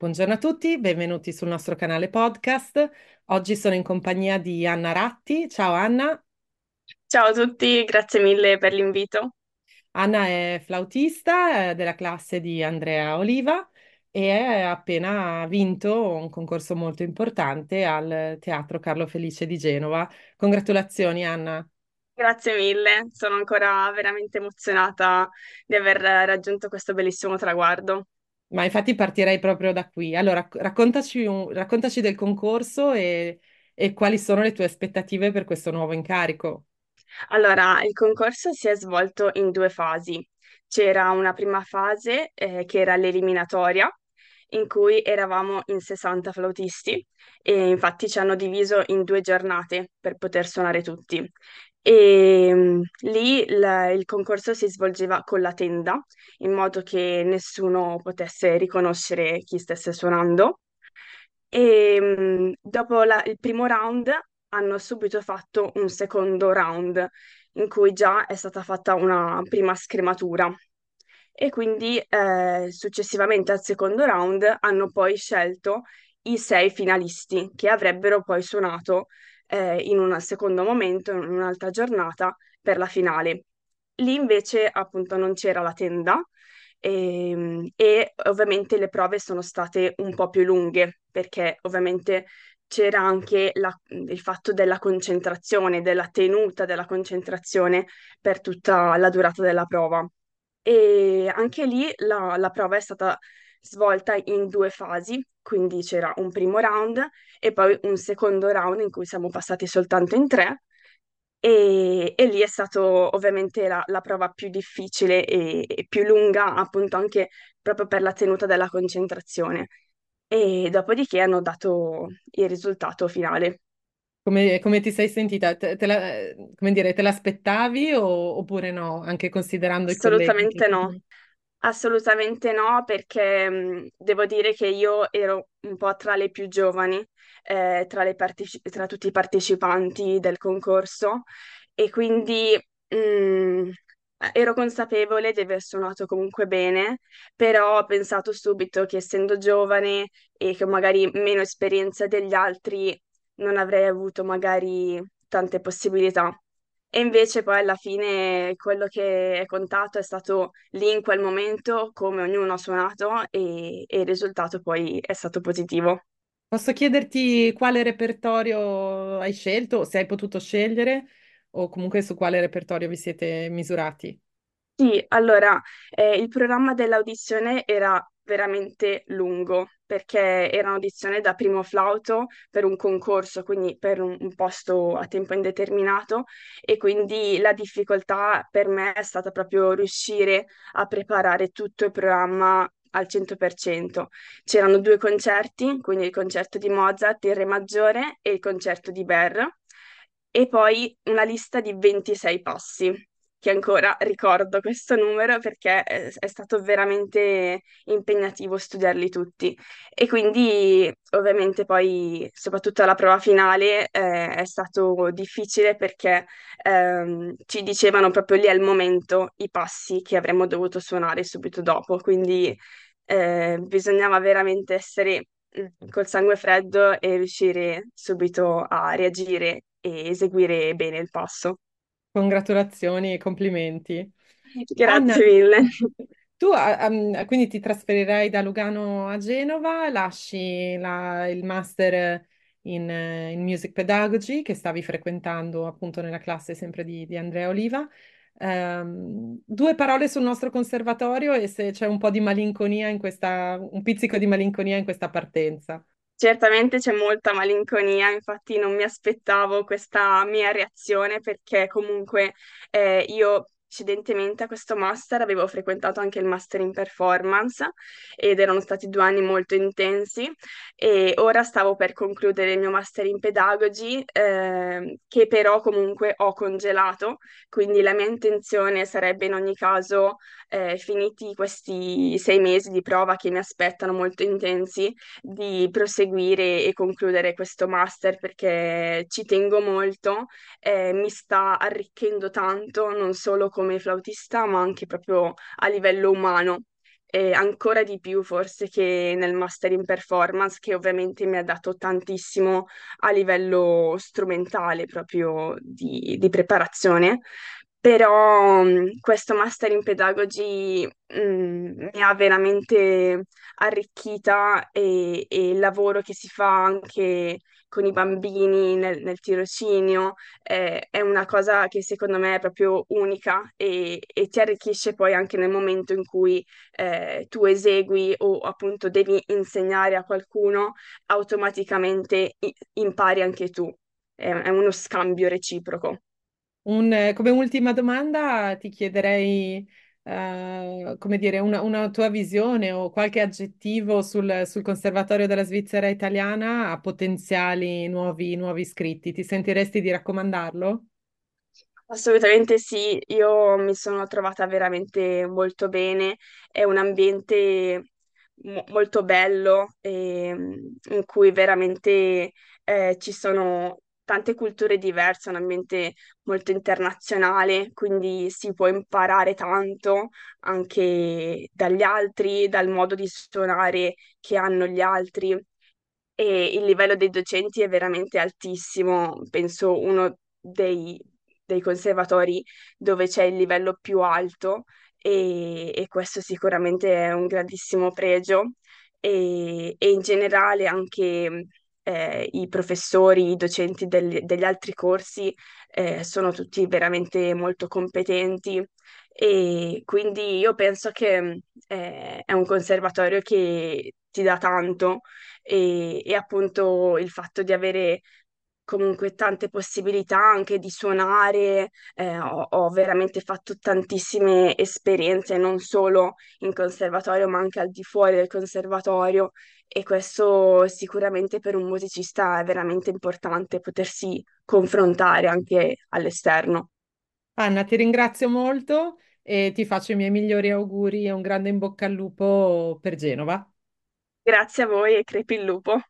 Buongiorno a tutti, benvenuti sul nostro canale podcast. Oggi sono in compagnia di Anna Ratti. Ciao Anna. Ciao a tutti, grazie mille per l'invito. Anna è flautista eh, della classe di Andrea Oliva e ha appena vinto un concorso molto importante al Teatro Carlo Felice di Genova. Congratulazioni Anna. Grazie mille, sono ancora veramente emozionata di aver raggiunto questo bellissimo traguardo. Ma infatti partirei proprio da qui. Allora, raccontaci, un- raccontaci del concorso e, e quali sono le tue aspettative per questo nuovo incarico. Allora, il concorso si è svolto in due fasi. C'era una prima fase, eh, che era l'eliminatoria, in cui eravamo in 60 flautisti e infatti ci hanno diviso in due giornate per poter suonare tutti. E mm, lì il, il concorso si svolgeva con la tenda, in modo che nessuno potesse riconoscere chi stesse suonando. E mh, dopo la- il primo round hanno subito fatto un secondo round in cui già è stata fatta una prima scrematura. E quindi eh, successivamente al secondo round hanno poi scelto i sei finalisti che avrebbero poi suonato eh, in un secondo momento, in un'altra giornata, per la finale. Lì invece appunto non c'era la tenda e, e ovviamente le prove sono state un po' più lunghe perché ovviamente c'era anche la- il fatto della concentrazione, della tenuta della concentrazione per tutta la durata della prova. E anche lì la, la prova è stata svolta in due fasi, quindi c'era un primo round e poi un secondo round in cui siamo passati soltanto in tre e, e lì è stato ovviamente la, la prova più difficile e, e più lunga, appunto anche proprio per la tenuta della concentrazione. E dopodiché hanno dato il risultato finale. Come, come ti sei sentita? Te, te la- come dire, te l'aspettavi o- oppure no? Anche considerando Assolutamente no. Assolutamente no, perché mh, devo dire che io ero un po' tra le più giovani, eh, tra le parteci- tra tutti i partecipanti del concorso e quindi mh, ero consapevole di aver suonato comunque bene, però ho pensato subito che essendo giovane e che magari meno esperienza degli altri non avrei avuto magari tante possibilità. E invece poi alla fine quello che è contato è stato lì in quel momento, come ognuno ha suonato e, e il risultato poi è stato positivo. Posso chiederti quale repertorio hai scelto, se hai potuto scegliere, o comunque su quale repertorio vi siete misurati? Sì, allora, eh, il programma dell'audizione era veramente lungo perché era un'audizione da primo flauto per un concorso, quindi per un, posto a tempo indeterminato e quindi la difficoltà per me è stata proprio riuscire a preparare tutto il programma al 100%. C'erano due concerti, quindi il concerto di Mozart in Re maggiore e il concerto di Berr e poi una lista di 26 passi che ancora ricordo questo numero perché è, stato veramente impegnativo studiarli tutti. E quindi ovviamente poi, soprattutto alla prova finale, eh, è stato difficile perché ehm, ci dicevano proprio lì al momento i passi che avremmo dovuto suonare subito dopo. Quindi eh, bisognava veramente essere mm, col sangue freddo e riuscire subito a reagire e eseguire bene il passo. Congratulazioni e complimenti. Anna, Grazie mille. tu um, quindi ti trasferirai da Lugano a Genova, lasci la- il master in, in Music Pedagogy che stavi frequentando appunto nella classe sempre di, di Andrea Oliva. Ehm, due parole sul nostro conservatorio e se c'è un po' di malinconia in questa, un pizzico di malinconia in questa partenza. Certamente c'è molta malinconia, infatti non mi aspettavo questa mia reazione perché comunque eh, io precedentemente a questo master avevo frequentato anche il master in performance ed erano stati due anni molto intensi e ora stavo per concludere il mio master in pedagogy eh, che però comunque ho congelato, quindi la mia intenzione sarebbe in ogni caso eh, finiti questi sei mesi di prova che mi aspettano molto intensi di proseguire e concludere questo master perché ci tengo molto, eh, mi sta arricchendo tanto, non solo come flautista, ma anche proprio a livello umano. e ancora di più forse che nel Master in Performance, che ovviamente mi ha dato tantissimo a livello strumentale proprio di, di preparazione. Però mh, questo Master in Pedagogy mh, mi ha veramente arricchita e, e il lavoro che si fa anche con i bambini nel, nel tirocinio eh, è una cosa che secondo me è proprio unica e, e ti arricchisce poi anche nel momento in cui eh, tu esegui o appunto devi insegnare a qualcuno, automaticamente impari anche tu. È, è uno scambio reciproco. Un- come ultima domanda ti chiederei, eh, come dire, una, una tua visione o qualche aggettivo sul, sul Conservatorio della Svizzera Italiana a potenziali nuovi, nuovi iscritti. Ti sentiresti di raccomandarlo? Assolutamente sì, io mi sono trovata veramente molto bene, è un ambiente mo- molto bello ehm, in cui veramente eh, ci sono tante culture diverse, un ambiente molto internazionale, quindi si può imparare tanto anche dagli altri, dal modo di suonare che hanno gli altri. E il livello dei docenti è veramente altissimo, penso uno dei, dei conservatori dove c'è il livello più alto e, e questo sicuramente è un grandissimo pregio. E, e in generale anche eh, i professori, i docenti del- degli altri corsi eh, sono tutti veramente molto competenti. E quindi io penso che eh, è un conservatorio che ti dà tanto e, e appunto il fatto di avere comunque tante possibilità anche di suonare, eh, ho, ho veramente fatto tantissime esperienze, non solo in conservatorio, ma anche al di fuori del conservatorio e questo sicuramente per un musicista è veramente importante potersi confrontare anche all'esterno. Anna, ti ringrazio molto e ti faccio i miei migliori auguri e un grande in bocca al lupo per Genova. Grazie a voi e crepi il lupo.